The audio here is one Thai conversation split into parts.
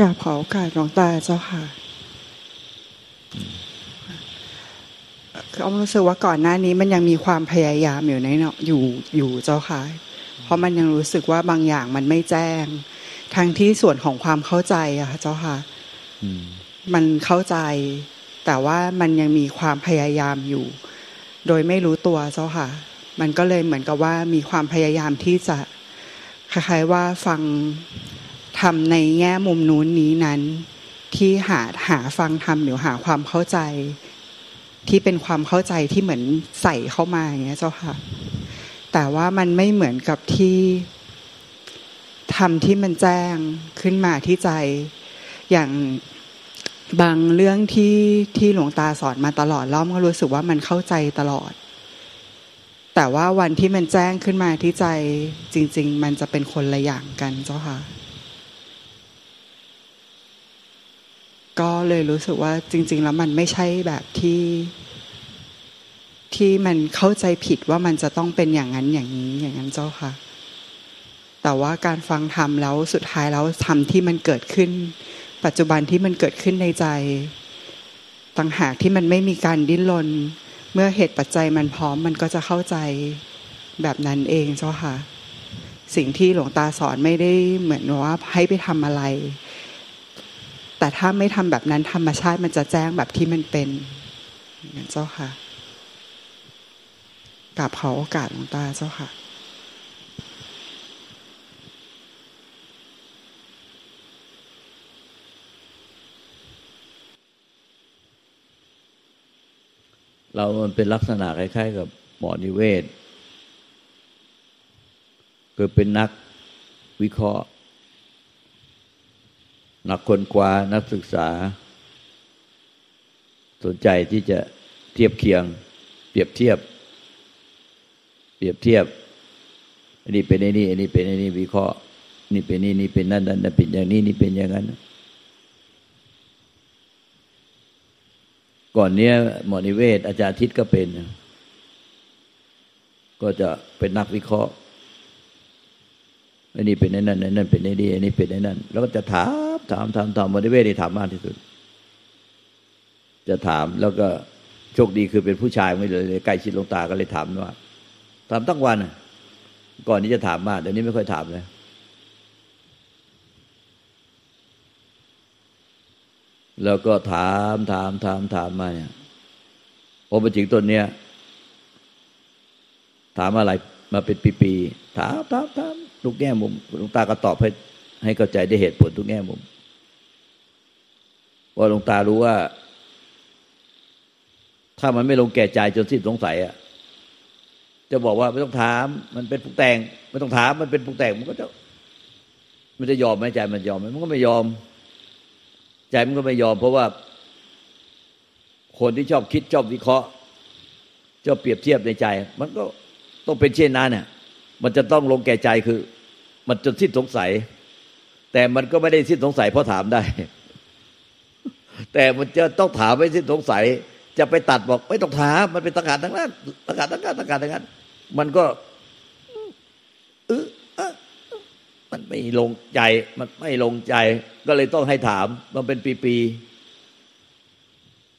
กราบขอโอกาสหลวงตาเจ้าค่ะคืออ้อมรู้สึกว่าก่อนหน้านี้มันยังมีความพยายามอยู่ในเนาะอยู่อยู่เจ้าค่ะ เพราะมันยังรู้สึกว่าบางอย่างมันไม่แจ้ง ทั้งที่ส่วนของความเข้าใจอะค่ะเจ้าค่ะมันเข้าใจ แต่ว่ามันยังมีความพยายามอยู่ โดยไม่รู้ตัวเจ้าค่ะ มันก็เลยเหมือนกับว่ามีความพยายามที่จะคล้ายๆว่าฟัง ทำในแง่มุมนู้นนี้นั้น ที่หาหาฟังทำหรือหาความเข้าใจ ที่เป็นความเข้าใจที่เหมือนใส่เข้ามาอย่างเงี้ยเจ้าค่ะ แต่ว่ามันไม่เหมือนกับที่ทำที่มันแจ้งขึ้นมาที่ใจอย่างบางเรื่องที่ที่หลวงตาสอนมาตลอดแล้วก็รู้สึกว่ามันเข้าใจตลอด แต่ว่าวันที่มันแจ้งขึ้นมาที่ใจจริง ๆ มันจะเป็นคนละอย่างกันเจ้าค่ะ ก็เลยรู้สึกว่าจริง ๆ แล้วมันไม่ใช่แบบที่ที่มันเข้าใจผิดว่ามันจะต้องเป็นอย่างนั้นอย่างนี้อย่างนั้นเจ้าค่ะ แต่ว่าการฟังธรรมแล้วสุดท้ายแล้วธรรมที่มันเกิดขึ้น ปัจจุบันที่มันเกิดขึ้นในใจต่างหากที่มันไม่มีการดิ้นรนเมื่อเหตุปัจจัยมันพร้อมมันก็จะเข้าใจแบบนั้นเองเจ้าค่ะ สิ่งที่หลวงตาสอนไม่ได้เหมือนว่าให้ไปทำอะไร แต่ถ้าไม่ทำแบบนั้นธรรมชาติมันจะแจ้งแบบที่มันเป็นอย่างเจ้าค่ะกราบขอโอกาสหลวงตาเจ้าค่ะเรามันเป็นลักษณะคล้ายๆ กับหมอนิเวศ คือเป็นนักวิเคราะห์ นักคนกวานักศึกษา สนใจที่จะเทียบเคียง เปรียบเทียบ เปรียบเทียบอันนี้เป็นไอ้นี่อันนี้เป็นไอ้นี่วิเคราะห์นี่เป็นนี่นี่เป็นนั่นนั่นเป็นอย่างนี้นี่เป็นอย่างนั้นก่อนเนี้ยหมอนิเวศ อาจารย์ทิศก็เป็น ก็จะเป็นนักวิเคราะห์ อันนี้เป็นนั่นนั่นเป็นนี่อันนี้เป็นนั่น แล้วก็จะถามถามถามถามหมอนิเวศที่ถามมากที่สุด จะถามแล้วก็โชคดีคือเป็นผู้ชายไม่เลยใกล้ชิดลงตาก็เลยถามว่าถามทั้งวันก่อนนี้จะถามมากเดี๋ยวนี้ไม่ค่อยถามเลยแล้วก็ถามถามถามถามมาเนี่ยพอมาถึงต้นเนี้ยถามอะไรมาเป็นปีๆถามถามถาม ทุกแง่มุมหลวงตาก็ตอบให้ให้เข้าใจได้เหตุผลทุกแง่มุมว่าหลวงตารู้ว่า ถ้ามันไม่ลงแก่ใจจนสิ้นสงสัยอะจะบอกว่าไม่ต้องถาม มันเป็นปุกแต่งไม่ต้องถาม มันเป็นปุกแต่งมันก็จะมันจะยอมไหมใจมันยอมไหมมันก็ไม่ยอม ใจมันก็ไม่ยอม เพราะว่า คนที่ชอบคิดชอบวิเคราะห์ชอบเปรียบเทียบในใจ มันก็ต้องเป็นเช่นนั้นเนี่ย มันจะต้องลงแก่ใจคือ มันจนสิ้นสงสัย แต่มันก็ไม่ได้สิ้นสงสัยเพราะถามได้ แต่มันจะต้องถามไม่สิ้นสงสัย จะไปตัดบอกไม่ต้องถาม มันเป็นตังการทั้งนั้นตังการทั้งนั้นตังการทั้งนั้นมันก็เออมันไม่ลงใจ มันไม่ลงใจ ก็เลยต้องให้ถาม มันเป็นปี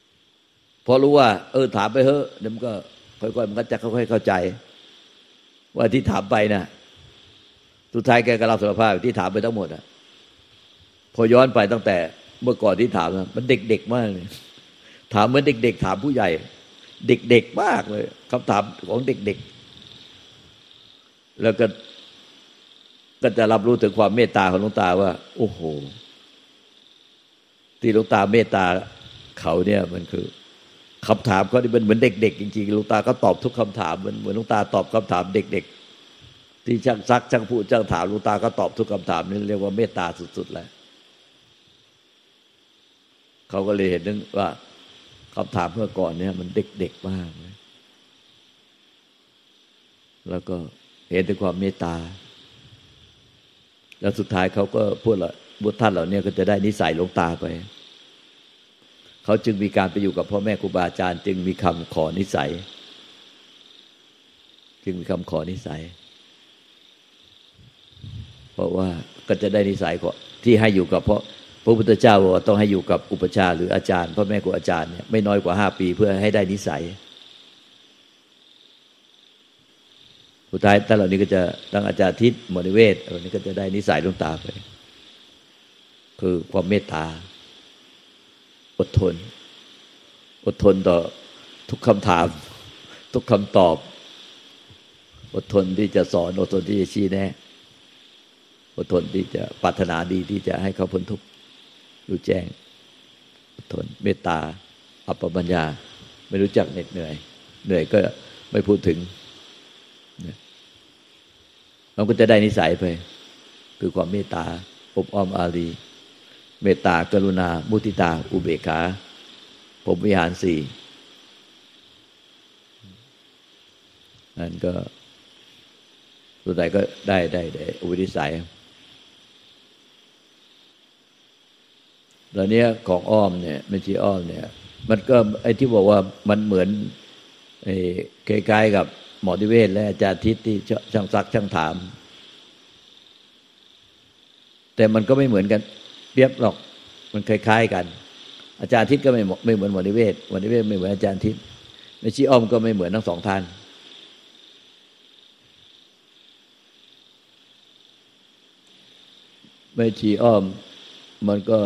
ๆพอรู้ว่า เออถามไปเถอะเดี๋ยวมันก็ค่อยๆมันก็จะค่อยๆเข้าใจ ว่าที่ถามไปนะ่ะสุดท้ายแกก็รับสารภาพที่ถามไปทั้งหมดอะพอย้อนไปตั้งแต่เมื่อก่อนที่ถามนะมันเด็กๆมากเลยถามเหมือนเด็ก ๆ ถามผู้ใหญ่ เด็กๆมากเลยคำถามของเด็กๆ แล้วก็ก็จะรับรู้ถึงความเมตตาของหลวงตาว่า โอ้โห ที่หลวงตาเมตตาเขาเนี่ยมันคือ คำถามเขาที่เป็นเหมือนเด็กๆจริงๆหลวงตาก็ตอบทุกคำถามเหมือนเหมือนหลวงตาตอบคำถามเด็ก ๆ ที่ช่างซักช่างพูดช่างถามหลวงตาก็ตอบทุกคำถามนี่เรียกว่าเมตตาสุดๆแล้วเขาก็เลยเห็นนึงว่าคำถามเมื่อก่อนเนี่ย มันเด็กๆมากแล้วก็เห็นถึงความเมตตา แล้วสุดท้ายเขาก็พวกเราบุตรท่านเหล่านี้ก็จะได้นิสัยลงตาไป เขาจึงมีการไปอยู่กับพ่อแม่ครูบาอาจารย์ จึงมีคำขอนิสัย จึงมีคำขอนิสัย เพราะว่าก็จะได้นิสัยที่ให้อยู่กับเพราะพระพุทธเจ้าบอกว่าต้องให้อยู่กับอุปชาหรืออาจารย์พ่อแม่ครูอาจารย์เนี่ยไม่น้อยกว่าห้าปีเพื่อให้ได้นิสัยสุดท้ายท่านเหล่านี้ก็จะตั้งอาจารย์ทิศมนิเวศเหล่านี้ก็จะได้นิสัยลงตาไป คือความเมตตา อดทน อดทนต่อทุกคำถาม ทุกคำตอบ อดทนที่จะสอน อดทนที่จะชี้แนะอดทนที่จะปรารถนาดีที่จะให้เขาพ้นทุกข์รู้แจ้ง อดทนเมตตา อัปปมัญญา ไม่รู้จักเหน็ดเหนื่อย เหนื่อยก็ไม่พูดถึงเราก็จะได้นิสัยไป คือความเมตตาอบอ้อมอารี เมตตากรุณา มุติตา อุเบกขาผมวิหารสี่นั่นก็สุดท้ายก็ได้ได้ได้อุปนิสัยแล้วเนี้ยของอ้อมเนี่ยไม่ใช่อ้อมเนี่ย มันก็ไอ้ที่บอกว่ามันเหมือนไอ้คล้ายๆกับหมอทิเวศและอาจารย์ทิศที่ช่างซักช่างถาม แต่มันก็ไม่เหมือนกัน เปียบหรอก มันคล้ายๆกัน อาจารย์ทิศก็ไม่ไม่เหมือนหมอทิเวศหมอทิเวศไม่เหมือนอาจารย์ทิศไม่ชี้อ้อมก็ไม่เหมือนทั้งสองท่านไม่ชี้อ้อม มันก็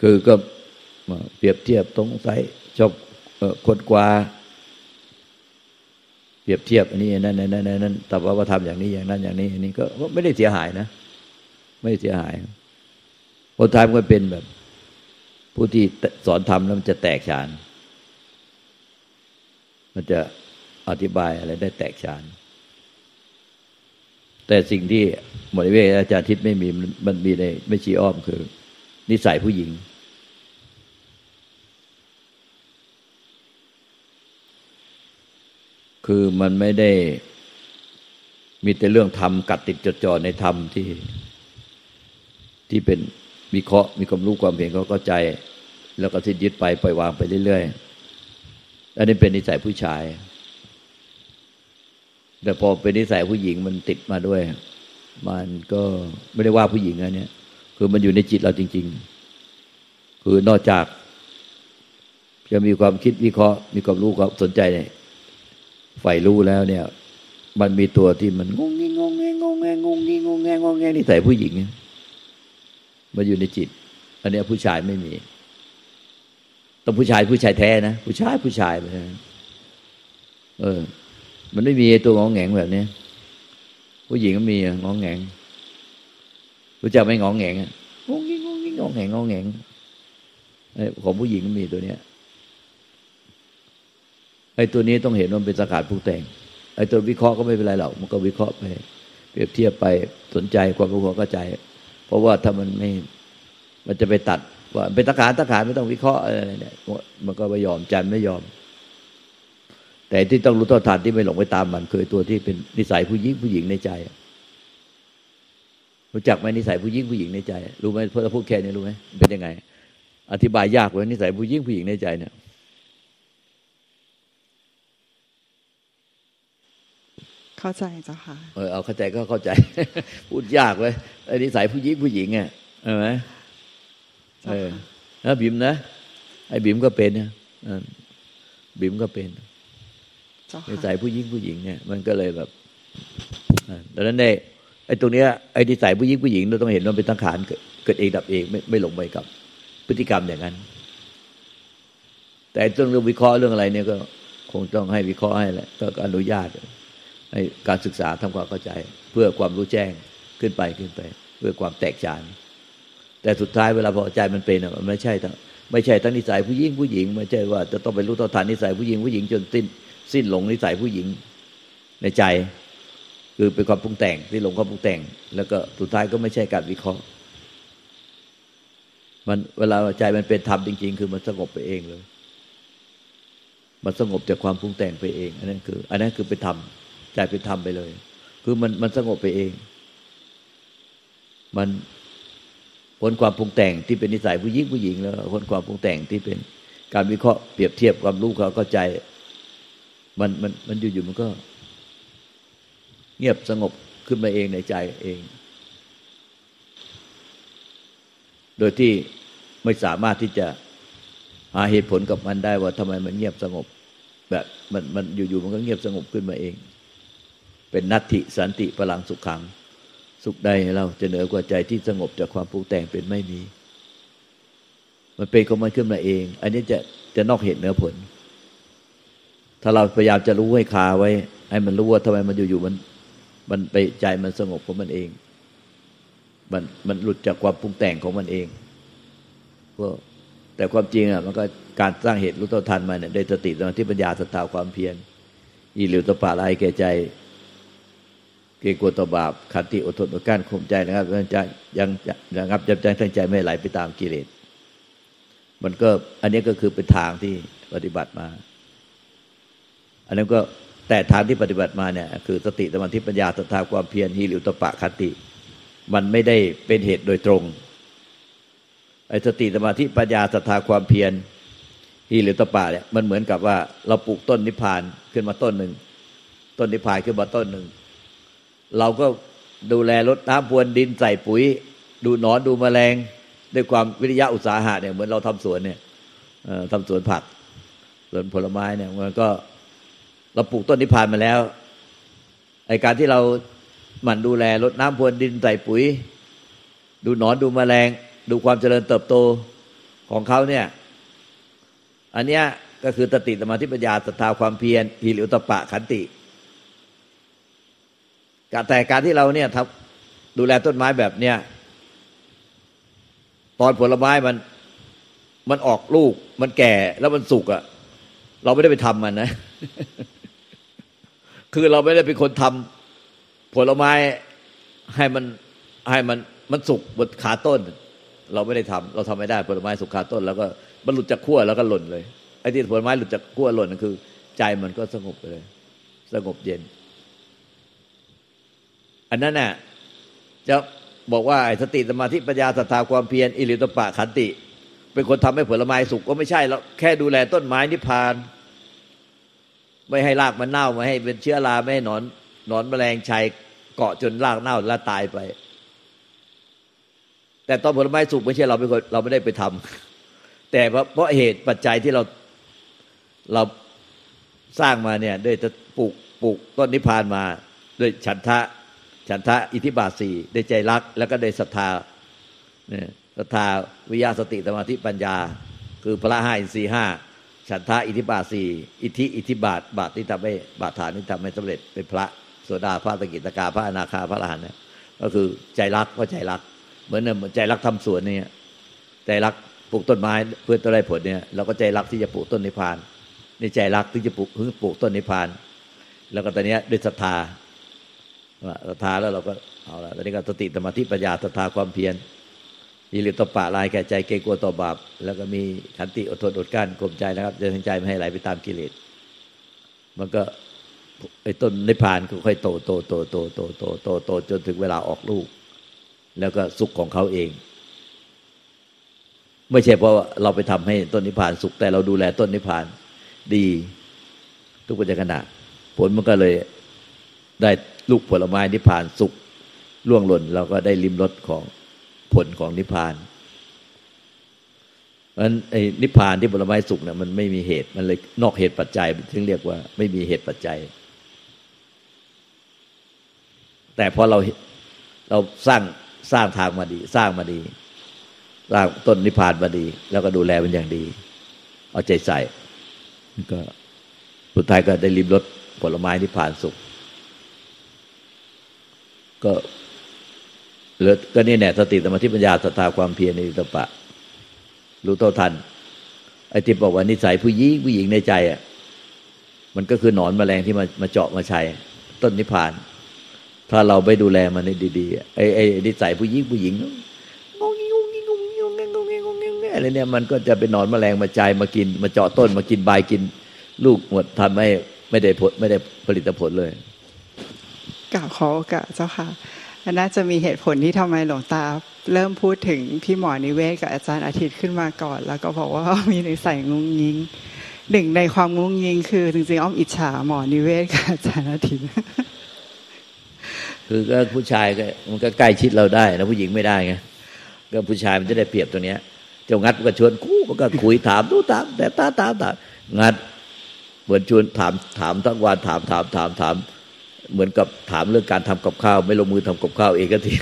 คือก็เปรียบเทียบตรงไซชอบคนกว่า เปรียบเทียบอันนี้นั่นนั่นนั่นนั่นแต่ว่าทำอย่างนี้อย่างนั้นอย่างนี้อันนี้ก็ไม่ได้เสียหายนะ ไม่เสียหายคนท้ายมันก็เป็นแบบ ผู้ที่สอนทำแล้วมันจะแตกฉาน มันจะอธิบายอะไรได้แตกฉาน แต่สิ่งที่หมดเวทอาจารย์ทิศไม่มีมันมีในไม่ชีอ้อมคือ นิสัยผู้หญิง คือมันไม่ได้มีแต่เรื่องธรรมกัดติดจดจ่อในธรรมที่ที่เป็นมีเคราะห์มีความรู้ความเห็นเขาก็ใจ แล้วก็สิ้ยึดไปปล่อยวางไปเรื่อยๆอันนี้เป็นนิสัยผู้ชาย แต่พอเป็นนิสัยผู้หญิงมันติดมาด้วย มันก็ไม่ได้ว่าผู้หญิงอันนี้คือมันอยู่ในจิตเราจริง ๆ คือนอกจาก จะมีความคิดวิเคราะห์ มีความรู้ความสนใจใฝ่รู้แล้วเนี่ย มันมีตัวที่มันงงงงงงงงงงงงงงงงงนี่ใส่ผู้หญิงมาอยู่ในจิต อันนี้ผู้ชายไม่มีต้องผู้ชายผู้ชายแท้นะผู้ชายผู้ชายไปเออ มันไม่มีตัวงงแงงแบบนี้ผู้หญิงก็มีงงแงงรู้จักไม่งองแงงงงงงงงงงแงงงงแงงของผู้หญิงมีตัวเนี้ย ไอ้ตัวนี้ต้องเห็นว่าเป็นสกัดผู้แต่งไอ้ตัววิเคราะห์ก็ไม่เป็นไรหรอกมันก็วิเคราะห์ไปเปรียบเทียบไปสนใจความรู้ความเข้าใจ เพราะว่าถ้ามันไม่มันจะไปตัดว่าเป็นตะขานตะขานไม่ต้องวิเคราะห์อะไรเนี่ยมันก็ไม่ยอมใจไม่ยอม แต่ที่ต้องรู้ต่อทานที่ไม่หลงไปตามมันคือตัวที่เป็นนิสัยผู้หญิงผู้หญิงในใจรู้จักไหมนิสัยผู้หญิงผู้หญิงในใจ รู้ไหมพอเราพูดแค่นี้รู้ไหมเป็นยังไง อธิบายยากเลยนิสัยผู้หญิงผู้หญิงในใจเนี่ย เข้าใจเจ้าค่ะเออเอาเข้าใจก็เข้าใจ พูดยากเลยไอ้นิสัยผู้หญิงผู้หญิงอะใช่ไหมเออนะบิมนะไอ้บิมก็เป็นนะบิมก็เป็นนิสัยผู้หญิงผู้หญิงเนี่ย มันก็เลยแบบดังนั้นเนี่ยไอ้ตรงเนี้ยไอ้ที่ใส่ผู้หญิงผู้หญิงเราต้องเห็นว่าเป็นตั้งขานเกิดเองดับเองไม่ไม่หลงไปกับ พฤติกรรมอย่างนั้น แต่เรื่องเรื่องวิเคราะห์เรื่องอะไรเนี่ยก็คงต้องให้วิเคราะห์ให้แหละก็อนุญาต ให้การศึกษาทำความเข้าใจ เพื่อความรู้แจ้งขึ้นไปขึ้นไป เพื่อความแตกฉาน แต่สุดท้ายเวลาพอใจมันเป็นมันไม่ใช่ทั้งไม่ใช่ทั้งนิสัยผู้หญิงผู้หญิงไม่ใช่ว่าจะต้องไปรู้ต่อทานนิสัยผู้หญิงผู้หญิงจนสิ้น สิ้นหลงนิสัยผู้หญิงในใจ คือเป็นความปรุงแต่งที่หลงความปรุงแต่ง แล้วก็สุดท้ายก็ไม่ใช่การวิเคราะห์ มันเวลาใจมันเป็นธรรมจริง ๆ คือมันสงบไปเองเลยมันสงบจากความปรุงแต่งไปเอง อันนั้นคือ อันนั้นคือเป็นธรรม ใจเป็นธรรมไปเลย คือมันมันสงบไปเอง มันพ้นความปรุงแต่งที่เป็นนิสัยผู้หญิงผู้หญิงแล้วพ้นความปรุงแต่งที่เป็นการวิเคราะห์เปรียบเทียบความรู้เขาเข้าใจ มันมันมันอยู่ๆมันก็ เงียบสงบขึ้นมาเองในใจเอง โดยที่ไม่สามารถที่จะหาเหตุผลกับมันได้ว่าทำไมมันเงียบสงบ แบบมันมันอยู่ๆมันก็เงียบสงบขึ้นมาเอง เป็นนัตติสันติพลังสุขขัง สุขใดเราจะเหนือกว่าใจที่สงบจากความปรุงแต่งเป็นไม่มี มันเป็นของมันขึ้นมาเอง อันนี้จะจะนอกเหตุเหนือผล ถ้าเราพยายามจะรู้ให้คาไว้ ให้มันรู้ว่าทำไมมันอยู่ๆมัน มันไปใจมันสงบของมันเอง มันมันหลุดจากความปรุงแต่งของมันเองก็แต่ความจริงอะมันก็การสร้างเหตุรู้ต่อทันมาเนี่ยได้สติสมาธิปัญญาสตาความเพียรอีหลิวตปาลายแก่ใจ กรงกลัวต่อบาปขันติอดทนอดกั้นข่มใจนะครับใจยังยังรับจับใจทั้งใจไม่ไหลไปตามกิเลสมันก็อันนี้ก็คือเป็นทางที่ปฏิบัติมา อันนั้นก็แต่ทางที่ปฏิบัติมาเนี่ย คือสติสมาธิปัญญาสตาความเพียรฮีริวตปะขันติ มันไม่ได้เป็นเหตุโดยตรงไอ้สติสมาธิปัญญาศรัทธาความเพียรฮีหรือตปาเนี่ยมันเหมือนกับว่าเราปลูกต้นนิพพานขึ้นมาต้นหนึ่งต้นนิพพานขึ้นมาต้นหนึ่ง เราก็ดูแลรดน้ำพรวนดินใส่ปุ๋ย ดูหนอนดูแมลง ด้วยความวิริยะอุตสาหะเนี่ยเหมือนเราทำสวนเนี่ยทำสวนผักสวนผลไม้เนี่ยมันก็เราปลูกต้นนิพพานมาแล้วไอการที่เราหมั่นดูแลรดน้ำพรวนดินใส่ปุ๋ย ดูหนอนดูแมลง ดูความเจริญเติบโตของเขาเนี่ย อันเนี้ยก็คือตติสมาธิปัญญาศรัทธาความเพียรหิริอุตปะขันติ แต่การที่เราเนี่ยทำดูแลต้นไม้แบบเนี้ยตอนผลไม้มันมันออกลูก มันแก่แล้วมันสุกอะเราไม่ได้ไปทำมันนะ คือเราไม่ได้เป็นคนทำผลไม้ให้มันให้มันมันสุกบนขาต้น เราไม่ได้ทำเราทำไม่ได้ผลไม้สุกขาต้น แล้วก็มันหลุดจากขั้วแล้วก็หล่นเลยไอ้ที่ผลไม้หลุดจากขั้วหล่นนั่นคือ ใจมันก็สงบไปเลย สงบเย็น อันนั้นน่ะจะบอกว่าสติสมาธิปัญญาศรัทธาความเพียรอิริตปะขันติ เป็นคนทำให้ผลไม้สุกก็ไม่ใช่แล้วแค่ดูแลต้นไม้นิพพาน ไม่ให้รากมันเน่าไม่ให้เป็นเชื้อราไม่ให้หนอนหนอนแมลงชัยเกาะจนรากเน่าแล้วตายไป แต่ตอนผลไม้สุกไม่ใช่เราไม่เราไม่ได้ไปทำแต่เพราะเพราะเหตุปัจจัยที่เราเราสร้างมาเนี่ยด้วยจะปลูกปลูกต้นนิพพานมาด้วยฉันทะ ฉันทะอิทธิบาทสี่ได้ใจรัก แล้วก็ได้ศรัทธาเนี่ยศรัทธาวิยาสติสมาธิปัญญา คือพระห้าอินทรีห้าฉันทะอิทธิบาทสี่อิทธิอิทธิบาทบาทที่ทำให้บาทฐานที่ทำให้สำเร็จเป็นพระโสดาพระตกิตกาพระอนาคาพระอรหันต์เนี่ยก็คือใจรักเพราะใจรัก เหมือนเนี่ยใจรักทำสวนเนี่ยใจรักปลูกต้นไม้เพื่อต้นไรผลเนี่ยเราก็ใจรักที่จะปลูกต้นนิพพานในใจรักที่จะปลูกพื่อปลูกต้นนิพพาน แล้วก็ตอนนี้ด้วยศรัทธา ศรัทธาแล้วเราก็เอาละตอนนี้ก็สติธรรมธิปัญญาศรัทธาความเพียรมีหรือตปะลายแก่ใจเกรงกลัวต่อบาป แล้วก็มีขันติอดทนอดกลั้นข่มใจนะครับจนทั้งใจไม่ให้ไหลไปตามกิเลสมันก็ไอ้ต้นนิพพานก็ค่อยโตโตโตโตโตโตโตโตจนถึงเวลาออกลูก แล้วก็สุขของเขาเอง ไม่ใช่เพราะเราไปทำให้ต้นนิพพานสุขแต่เราดูแลต้นนิพพานดี ทุกปัจจุบันผลมันก็เลยได้ ลูกผลไม้นิพพานสุขร่วงหล่นเราก็ได้ลิมรสของผลของนิพพานเพราะฉะนั้นไอ้นิพพานที่ผลไม้สุกเนี่ยมันไม่มีเหตุมันเลยนอกเหตุปัจจัยถึงเรียกว่า ไม่มีเหตุปัจจัย แต่พอเราเราสร้างสร้างทางมาดี สร้างมาดี สร้างต้นนิพพานมาดี แล้วก็ดูแลมันอย่างดี เอาใจใส่ก็สุดท้ายก็ได้ริมรสผลไม้นิพพานสุข ก็หรือก็นี่แน่สติสมาธิปัญญาศรัทธาความเพียรในตปะ รู้เท่าทัน ไอ้ที่บอกว่านิสัยผู้หญิงผู้หญิงในใจอะมันก็คือหนอนแมลงที่มามาเจาะมาใช้ต้นนิพพาน ถ้าเราไปดูแลมันดีๆไอ้ไอ้นิสัยผู้หญิงผู้หญิงอะไรเนี่ยมันก็จะเป็นนอนมแมลงมาใจมากิน มาเจาะต้นมากินใบกิน ลูกหมดทำให้ไม่ได้ผลไม่ได้ผลิตผลเลย กล่าวขอโอกาสเจ้าค่ะน่าจะมีเหตุผลที่ทำไมหลวงตา เริ่มพูดถึงพี่หมอนิเวศกับอาจารย์อาทิตย์ขึ้นมาก่อน แล้วก็บอกว่ามีในใส่งงยิงหนึ่งในความงงยิงคือจริงๆอ้อมอิจฉาหมอนิเวศกับอาจารย์อาทิตย์คือก็ผู้ชายก็มันก็ใกล้ชิดเราได้นะผู้หญิงไม่ได้ไงก็ผู้ชายมันจะได้เปรียบตัวเนี้ยเจ้างัดก็ชวนคู่มันก็คุยถามตู้ถามแต่ตาถามถางัดเหมือนชวนถามถามทั้งวันถามถามถามถาม เหมือนกับถามเรื่องการทำกับข้าว ไม่ลงมือทำกับข้าวเองก็ที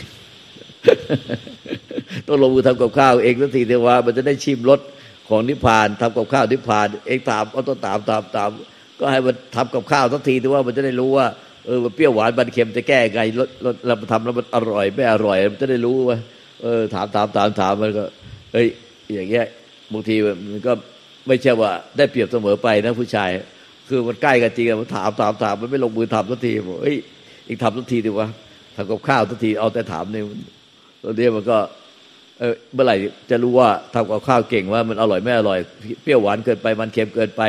ต้องลงมือทำกับข้าวเองสักทีเดียวว่า มันจะได้ชิมรสของนิพพานทำกับข้าวนิพพาน เองถามเอาต้องถามถามถามก็ให้มันทำกับข้าวสักทีเที่ว่ามันจะได้รู้ว่าเออมันเปรี้ยวหวานมันเค็มจะแก้ไงรสรสเราทำแล้วมันอร่อยไม่อร่อย มันจะได้รู้ว่าเออ ถามถามถามถามมันก็ เอ้ยอย่างเงี้ยบางทีมันก็ไม่ใช่ว่าได้เปรียบเสมอไปนะผู้ชาย คือมันใกล้กันจริงอะมันถามถามถามมันไม่ลงมือทำสักทีบอกเอ้ยอีกทำสักทีดีวะทำกับข้าวสักทีเอาแต่ถามเนี่ยตอนนี้มันก็เออเมื่อไหร่จะรู้ว่าทำกับข้าวเก่งว่ามันอร่อยไม่อร่อย เปรี้ยวหวานเกินไปมันเค็มเกินไป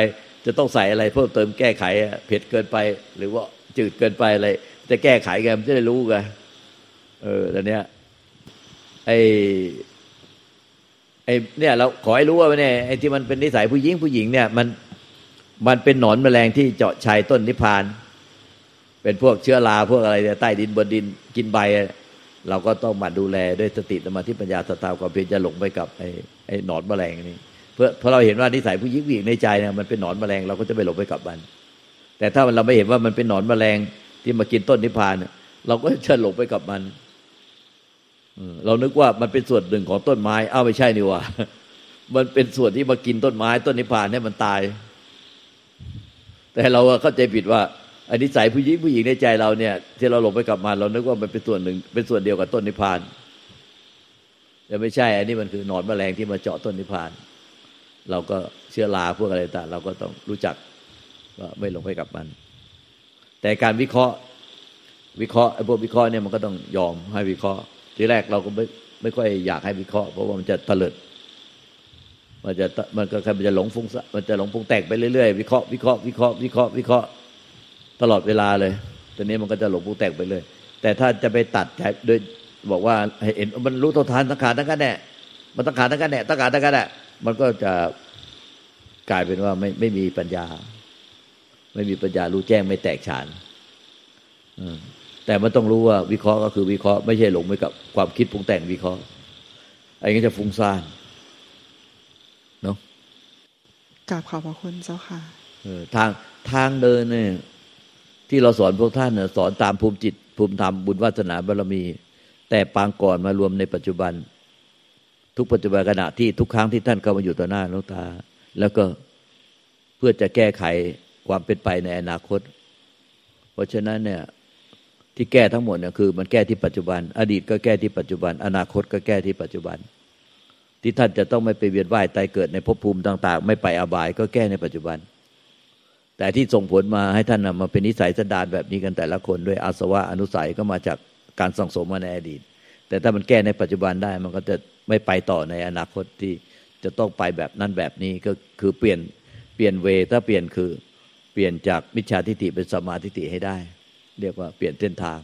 จะต้องใส่อะไรเพิ่มเติมแก้ไขเผ็ดเกินไป หรือว่าจืดเกินไปอะไรจะแก้ไขกันมันจะได้รู้กันเออตอนเนี้ยไอไอเนี่ยเราขอให้รู้ว่าเนี่ยไอที่มันเป็นนิสัยผู้หญิงผู้หญิงเนี่ยมัน มันเป็นหนอนแมลงที่เจาะชายต้นนิพพาน เป็นพวกเชื้อราพวกอะไรใต้ดินบนดินกินใบ เราก็ต้องมาดูแลด้วยสติสมาธิปัญญาสตาความเพียรจะหลงไปกับไอ้ไอ้หนอนแมลงนี่เพื่อพราะเราเห็นว่านิสัยผู้หญิงผู้หญิงในใจเนี่ยมันเป็นหนอนแมลงเราก็จะไปหลงไปกับมัน แต่ถ้าเราไม่เห็นว่ามันเป็นหนอนแมลงที่มากินต้นนิพพานเราก็จะหลงไปกับมันเรานึกว่ามันเป็นส่วนหนึ่งของต้นไม้ อ้าวไม่ใช่นี่ว่า มันเป็นส่วนที่มากินต้นไม้ ต้นนิพพานให้มันตาย แต่เราเข้าใจผิดว่าอันนี้ใส่ผู้หญิงผู้หญิงในใจเราเนี่ย ที่เราหลงไปกับมันเรานึกว่ามันเป็นส่วนหนึ่ง เป็นส่วนเดียวกับต้นนิพพานแต่ไม่ใช่ อันนี้มันคือหนอนแมลงที่มาเจาะต้นนิพพาน เราก็เชื้อราพวกอะไรต่างเราก็ต้องรู้จักว่าไม่หลงไปกับมัน แต่การวิเคราะห์วิเคราะห์ไอ้พวกวิเคราะห์เนี่ยมันก็ต้องยอมให้วิเคราะห์ทีแรกเราก็ไม่ไม่ค่อยอยากให้วิเคราะห์เพราะว่ามันจะเตลิด มันจะมันก็มันจะหลงฟุ้งมันจะหลงฟุ้งแตกไปเรื่อยๆวิเคราะห์วิเคราะห์วิเคราะห์วิเคราะห์วิเคราะห์ตลอดเวลาเลยตอนนี้มันก็จะหลงฟุ้งแตกไปเลยแต่ถ้าจะไปตัดใจโดยบอกว่าเห็นมันรู้ตัวทานตังขาตั้งกันแน่มันตั้งขาตั้งกันแน่ตั้งขาตั้งกันแน่มันก็จะกลายเป็นว่าไม่ไม่มีปัญญา ไม่มีปัญญารู้แจ้งไม่แตกฉานแต่มันต้องรู้ว่าวิเคราะห์ก็คือวิเคราะห์ไม่ใช่หลงไปกับความคิดปรุงแต่งวิเคราะห์ไอ้นี้จะฟุ้งซ่านเนาะ กราบขอบพระคุณเจ้าค่ะทางทางเดินเนี่ยที่เราสอนพวกท่านสอนตามภูมิจิต ภูมิธรรมบุญวาสนาบารมี แต่ปางก่อนมารวมในปัจจุบัน ทุกปัจจุบันขณะที่ทุกครั้งที่ท่านเข้ามาอยู่ต่อหน้าลูกตา แล้วก็เพื่อจะแก้ไขความเป็นไปในอนาคต เพราะฉะนั้นเนี่ยที่แก้ทั้งหมดเนี่ยคือ มันแก้ที่ปัจจุบัน อดีตก็แก้ที่ปัจจุบัน อนาคตก็แก้ที่ปัจจุบัน ที่ท่านจะต้องไม่ไปเวียนว่ายตายเกิดในภพภูมิต่าง ๆ ไม่ไปอบายก็แก้ในปัจจุบัน แต่ที่ส่งผลมาให้ท่านมาเป็นนิสัยสันดานแบบนี้กันแต่ละคนด้วยอาสวะอนุสัยก็มาจากการสังสมมาในอดีต แต่ถ้ามันแก้ในปัจจุบันได้มันก็จะไม่ไปต่อในอนาคตที่จะต้องไปแบบนั้นแบบนี้ก็คือเปลี่ยนเปลี่ยนเวถ้าเปลี่ยนคือเปลี่ยนจากมิจฉาทิฏฐิเป็นสมาทิฏฐิให้ได้ เรียกว่าเปลี่ยนเส้นทาง